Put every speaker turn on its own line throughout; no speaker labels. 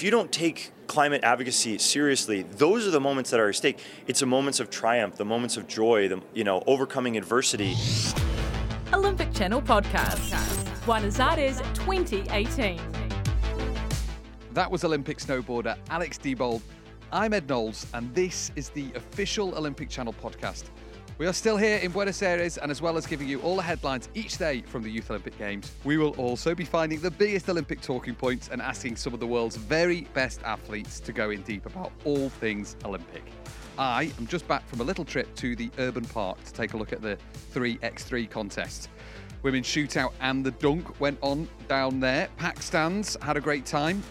if you don't take climate advocacy seriously, those are the moments that are at stake. It's the moments of triumph, the moments of joy, the you know, overcoming adversity.
Olympic Channel podcast. Buenos Aires 2018.
That was Olympic snowboarder Alex Diebold. I'm Ed Knowles, and this is the official Olympic Channel podcast. We are still here in Buenos Aires, and as well as giving you all the headlines each day from the Youth Olympic Games, we will also be finding the biggest Olympic talking points and asking some of the world's very best athletes to go in deep about all things Olympic. I am just back from a little trip to the Urban Park to take a look at the 3x3 contest. Women's shootout and the dunk went on down there. Pack stands, had a great time.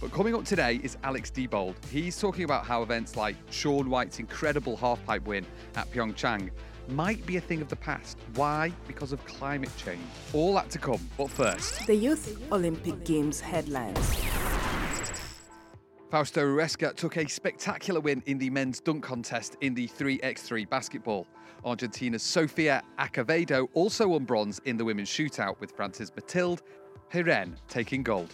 But coming up today is Alex Diebold. He's talking about how events like Shaun White's incredible halfpipe win at Pyeongchang might be a thing of the past. Why? Because of climate change. All that to come. But first,
the Youth Olympic Games headlines.
Fausto Ruesca took a spectacular win in the men's dunk contest in the 3x3 basketball. Argentina's Sofia Acevedo also won bronze in the women's shootout with France's Mathilde Pirenne taking gold.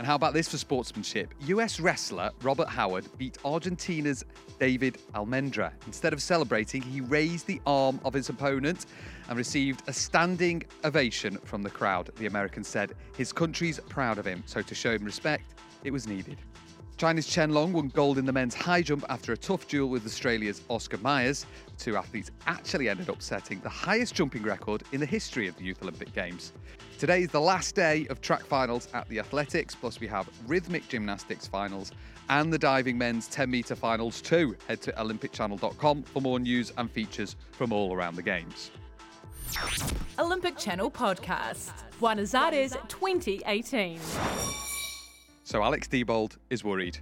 And how about this for sportsmanship? US wrestler Robert Howard beat Argentina's David Almendra. Instead of celebrating, he raised the arm of his opponent and received a standing ovation from the crowd. The American said his country's proud of him, so to show him respect, it was needed. China's Chen Long won gold in the men's high jump after a tough duel with Australia's Oscar Myers. The two athletes actually ended up setting the highest jumping record in the history of the Youth Olympic Games. Today is the last day of track finals at the athletics, plus we have rhythmic gymnastics finals and the diving men's 10 metre finals too. Head to olympicchannel.com for more news and features from all around the Games.
Olympic Channel Podcast, Buenos Aires 2018.
So Alex Diebold is worried.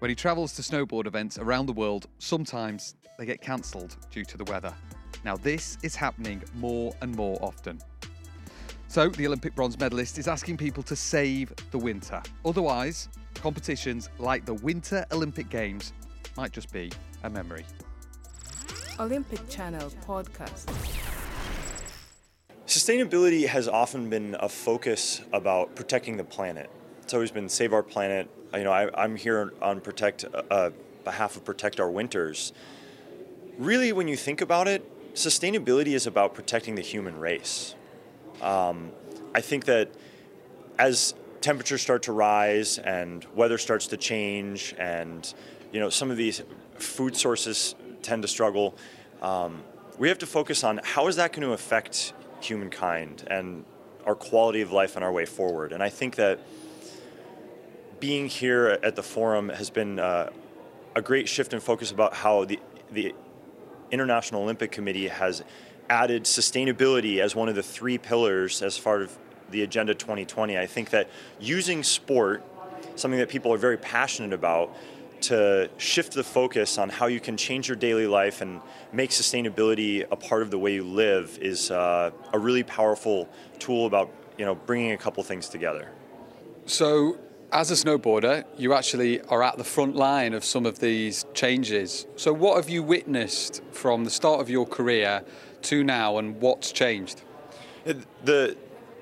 When he travels to snowboard events around the world, sometimes they get cancelled due to the weather. Now, this is happening more and more often. So, the Olympic bronze medalist is asking people to save the winter. Otherwise, competitions like the Winter Olympic Games might just be a memory.
Olympic Channel Podcast.
Sustainability has often been a focus about protecting the planet it's always been save our planet. You know, I, am here on protect uh, behalf of protect our winters. Really, when you think about it, sustainability is about protecting the human race. Um, I think that as temperatures start to rise and weather starts to change, and you know some of these food sources tend to struggle, um, we have to focus on how is that going to affect humankind and our quality of life and our way forward. And I think that being here at the forum has been uh, a great shift in focus about how the the International Olympic Committee has added sustainability as one of the three pillars as part of the Agenda 2020. I think that using sport, something that people are very passionate about, to shift the focus on how you can change your daily life and make sustainability a part of the way you live is uh, a really powerful tool about you know bringing a couple things together.
So as a snowboarder, you actually are at the front line of some of these changes. So, what have you witnessed from the start of your career to now, and what's changed?
The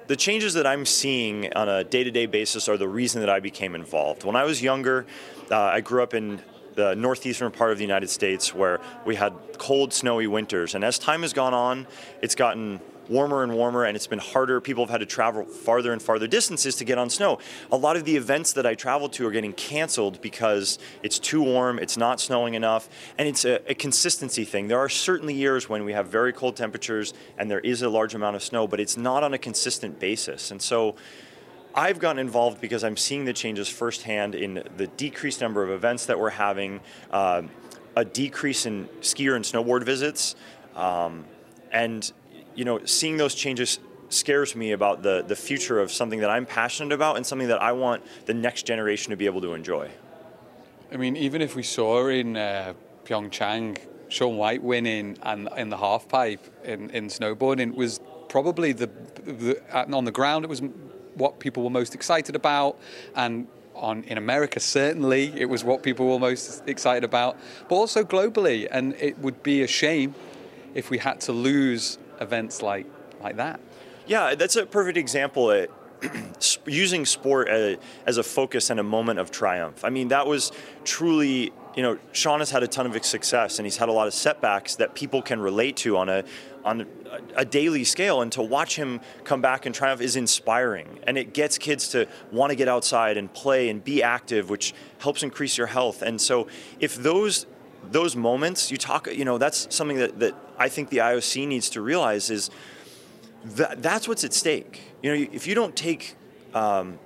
the changes that I'm seeing on a day to day basis are the reason that I became involved. When I was younger, uh, I grew up in the northeastern part of the United States where we had cold, snowy winters. And as time has gone on, it's gotten warmer and warmer, and it's been harder. People have had to travel farther and farther distances to get on snow. A lot of the events that I travel to are getting canceled because it's too warm, it's not snowing enough, and it's a, a consistency thing. There are certainly years when we have very cold temperatures and there is a large amount of snow, but it's not on a consistent basis. And so, I've gotten involved because I'm seeing the changes firsthand in the decreased number of events that we're having, uh, a decrease in skier and snowboard visits, um, and you know, seeing those changes scares me about the, the future of something that I'm passionate about and something that I want the next generation to be able to enjoy.
I mean, even if we saw in uh, Pyeongchang Shaun White winning and in the half pipe in, in snowboarding was probably the, the on the ground it was what people were most excited about and on in America certainly it was what people were most excited about but also globally and it would be a shame if we had to lose events like like that.
Yeah, that's a perfect example. using sport as, a focus and a moment of triumph. I mean, that was truly, you know, Shaun has had a ton of success and he's had a lot of setbacks that people can relate to on a on a daily scale. And to watch him come back and triumph is inspiring, and it gets kids to want to get outside and play and be active, which helps increase your health. And so, if those those moments you talk, you know, that's something that, that I think the IOC needs to realize is that that's what's at stake. You know, if you don't take um,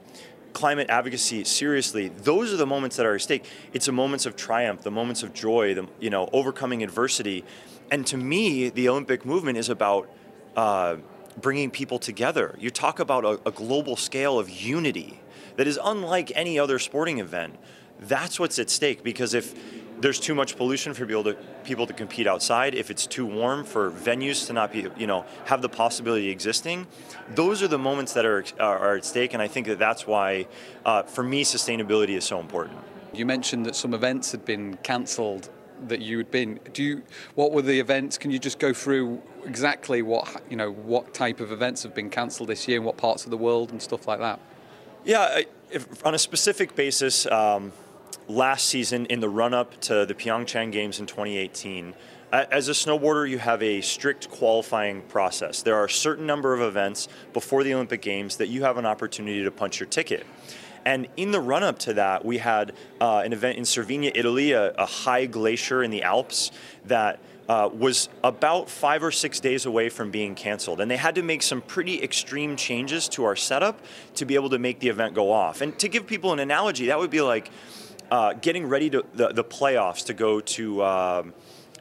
climate advocacy seriously, those are the moments that are at stake. It's the moments of triumph, the moments of joy, the you know overcoming adversity, and to me, the Olympic movement is about uh, bringing people together. You talk about a, a global scale of unity that is unlike any other sporting event. That's what's at stake because if there's too much pollution for people to people to compete outside. If it's too warm for venues to not be, you know, have the possibility existing, those are the moments that are are, are at stake. And I think that that's why, uh, for me, sustainability is so important.
You mentioned that some events had been cancelled that you had been. Do you? What were the events? Can you just go through exactly what you know? What type of events have been cancelled this year, and what parts of the world, and stuff like that?
Yeah, if, on a specific basis. Um, last season in the run up to the Pyeongchang Games in 2018. As a snowboarder, you have a strict qualifying process. There are a certain number of events before the Olympic Games that you have an opportunity to punch your ticket. And in the run up to that, we had uh, an event in Cervinia, Italy, a, a, high glacier in the Alps that uh, was about five or six days away from being canceled. And they had to make some pretty extreme changes to our setup to be able to make the event go off. And to give people an analogy, that would be like, uh, getting ready to the, the playoffs to go to, um,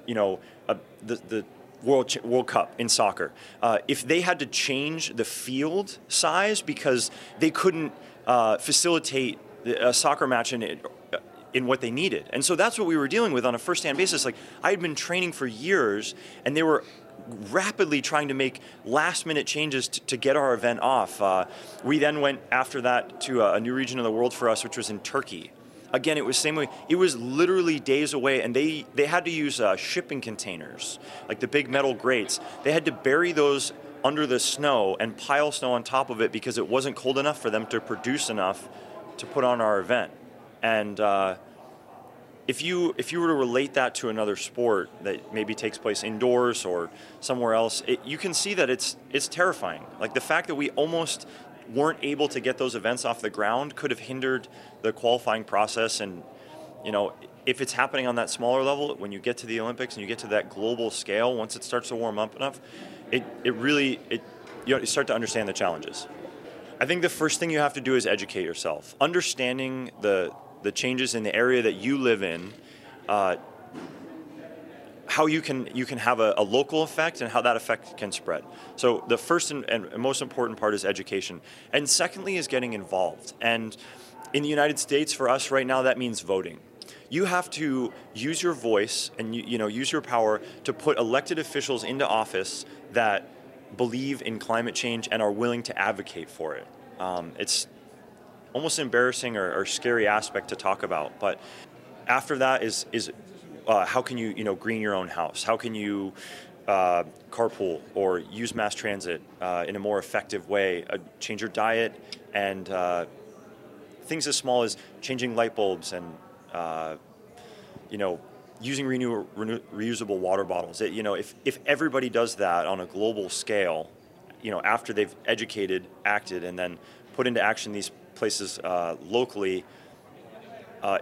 you know, uh, the, the World World Cup in soccer. Uh, if they had to change the field size because they couldn't uh, facilitate a soccer match in it, uh, in what they needed, and so that's what we were dealing with on a first-hand basis. Like I had been training for years, and they were rapidly trying to make last-minute changes to, to get our event off. Uh, we then went after that to a, a new region of the world for us, which was in Turkey again, it was same way. It was literally days away, and they they had to use uh, shipping containers, like the big metal grates. They had to bury those under the snow and pile snow on top of it because it wasn't cold enough for them to produce enough to put on our event. And uh, if you if you were to relate that to another sport that maybe takes place indoors or somewhere else, it, you can see that it's it's terrifying. Like the fact that we almost weren't able to get those events off the ground could have hindered the qualifying process. And you know if it's happening on that smaller level when you get to the olympics and you get to that global scale once it starts to warm up enough it, it really it you, know, you start to understand the challenges. I think the first thing you have to do is educate yourself. Understanding the the changes in the area that you live in uh, how you can you can have a, a, local effect and how that effect can spread. So the first and, and, most important part is education, and secondly is getting involved. And in the United States, for us right now, that means voting. You have to use your voice and you, know use your power to put elected officials into office that believe in climate change and are willing to advocate for it. Um, it's almost embarrassing or, or scary aspect to talk about, but after that is is uh, how can you you know green your own house? How can you uh, carpool or use mass transit uh, in a more effective way? Uh, change your diet and uh, things as small as changing light bulbs and uh, you know using renew, renew, reusable water bottles. It, you know if if everybody does that on a global scale, you know after they've educated, acted, and then put into action these places locally.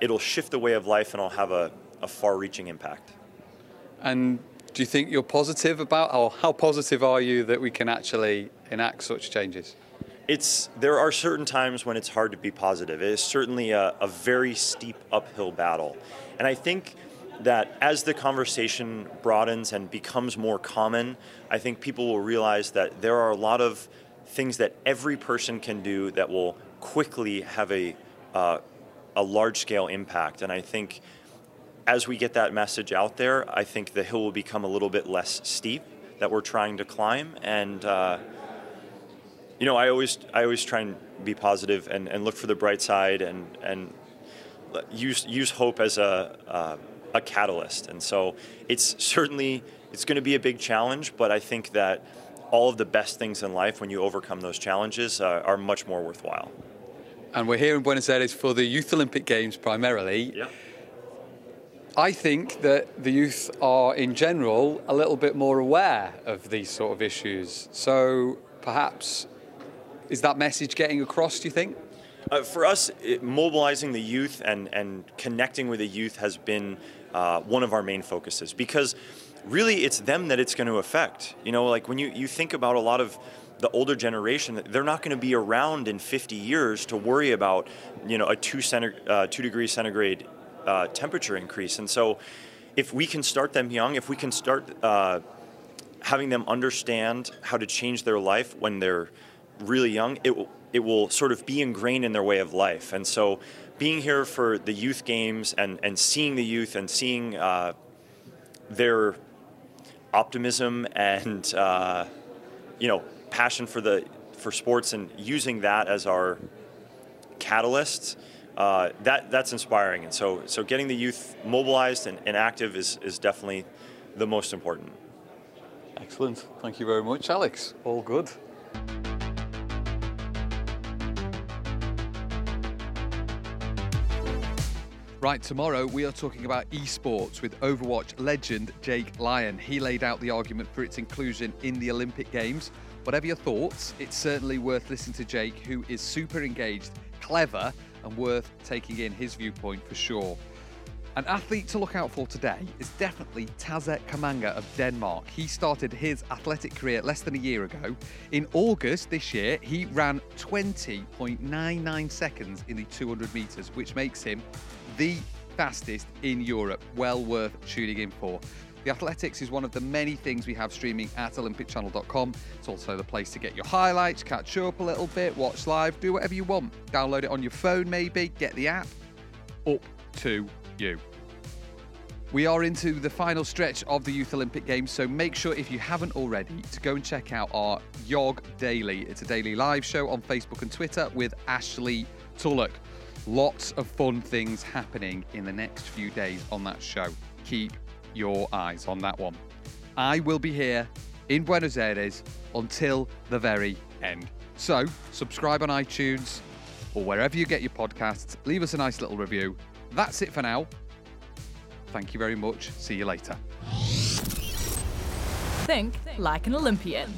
it'll shift the way of life and I'll have a, a far-reaching impact.
And do you think you're positive about, or how positive are you that we can actually enact such changes?
It's there are certain times when it's hard to be positive. It is certainly a, a very steep uphill battle, and I think that as the conversation broadens and becomes more common, I think people will realize that there are a lot of things that every person can do that will quickly have a uh, a large scale impact. And I think as we get that message out there, I think the hill will become a little bit less steep that we're trying to climb. And uh, you know, I always I always try and be positive and, and look for the bright side and and use use hope as a uh, a catalyst. And so it's certainly it's going to be a big challenge, but I think that all of the best things in life when you overcome those challenges uh, are much more worthwhile.
And we're here in Buenos Aires for the Youth Olympic Games primarily.
Yeah.
I think that the youth are, in general, a little bit more aware of these sort of issues. So perhaps is that message getting across, do you think?
Uh, for us, it, mobilizing the youth and, and connecting with the youth has been uh, one of our main focuses because really it's them that it's going to affect. You know, like when you, you think about a lot of the older generation, they're not going to be around in 50 years to worry about, you know, a two, centi- uh, two degree centigrade uh, temperature increase. And so if we can start them young, if we can start uh, having them understand how to change their life when they're really young, it will, it will sort of be ingrained in their way of life. And so being here for the youth games and, and seeing the youth and seeing uh, their optimism and uh, you know passion for the for sports and using that as our catalyst uh, that that's inspiring and so so getting the youth mobilized and, and active is is definitely the most important
Excellent. Thank you very much, Alex. All good. Right, tomorrow we are talking about esports with Overwatch legend Jake Lyon. He laid out the argument for its inclusion in the Olympic Games. Whatever your thoughts, it's certainly worth listening to Jake, who is super engaged, clever, and worth taking in his viewpoint for sure. An athlete to look out for today is definitely Taza Kamanga of Denmark. He started his athletic career less than a year ago. In August this year, he ran 20.99 seconds in the 200 metres, which makes him the fastest in Europe. Well worth tuning in for. The Athletics is one of the many things we have streaming at olympicchannel.com. It's also the place to get your highlights, catch up a little bit, watch live, do whatever you want. Download it on your phone, maybe, get the app. Up to you. We are into the final stretch of the Youth Olympic Games, so make sure if you haven't already to go and check out our YOG Daily. It's a daily live show on Facebook and Twitter with Ashley Tullock. Lots of fun things happening in the next few days on that show. Keep your eyes on that one. I will be here in Buenos Aires until the very end. So, subscribe on iTunes or wherever you get your podcasts. Leave us a nice little review. That's it for now. Thank you very much. See you later.
Think like an Olympian.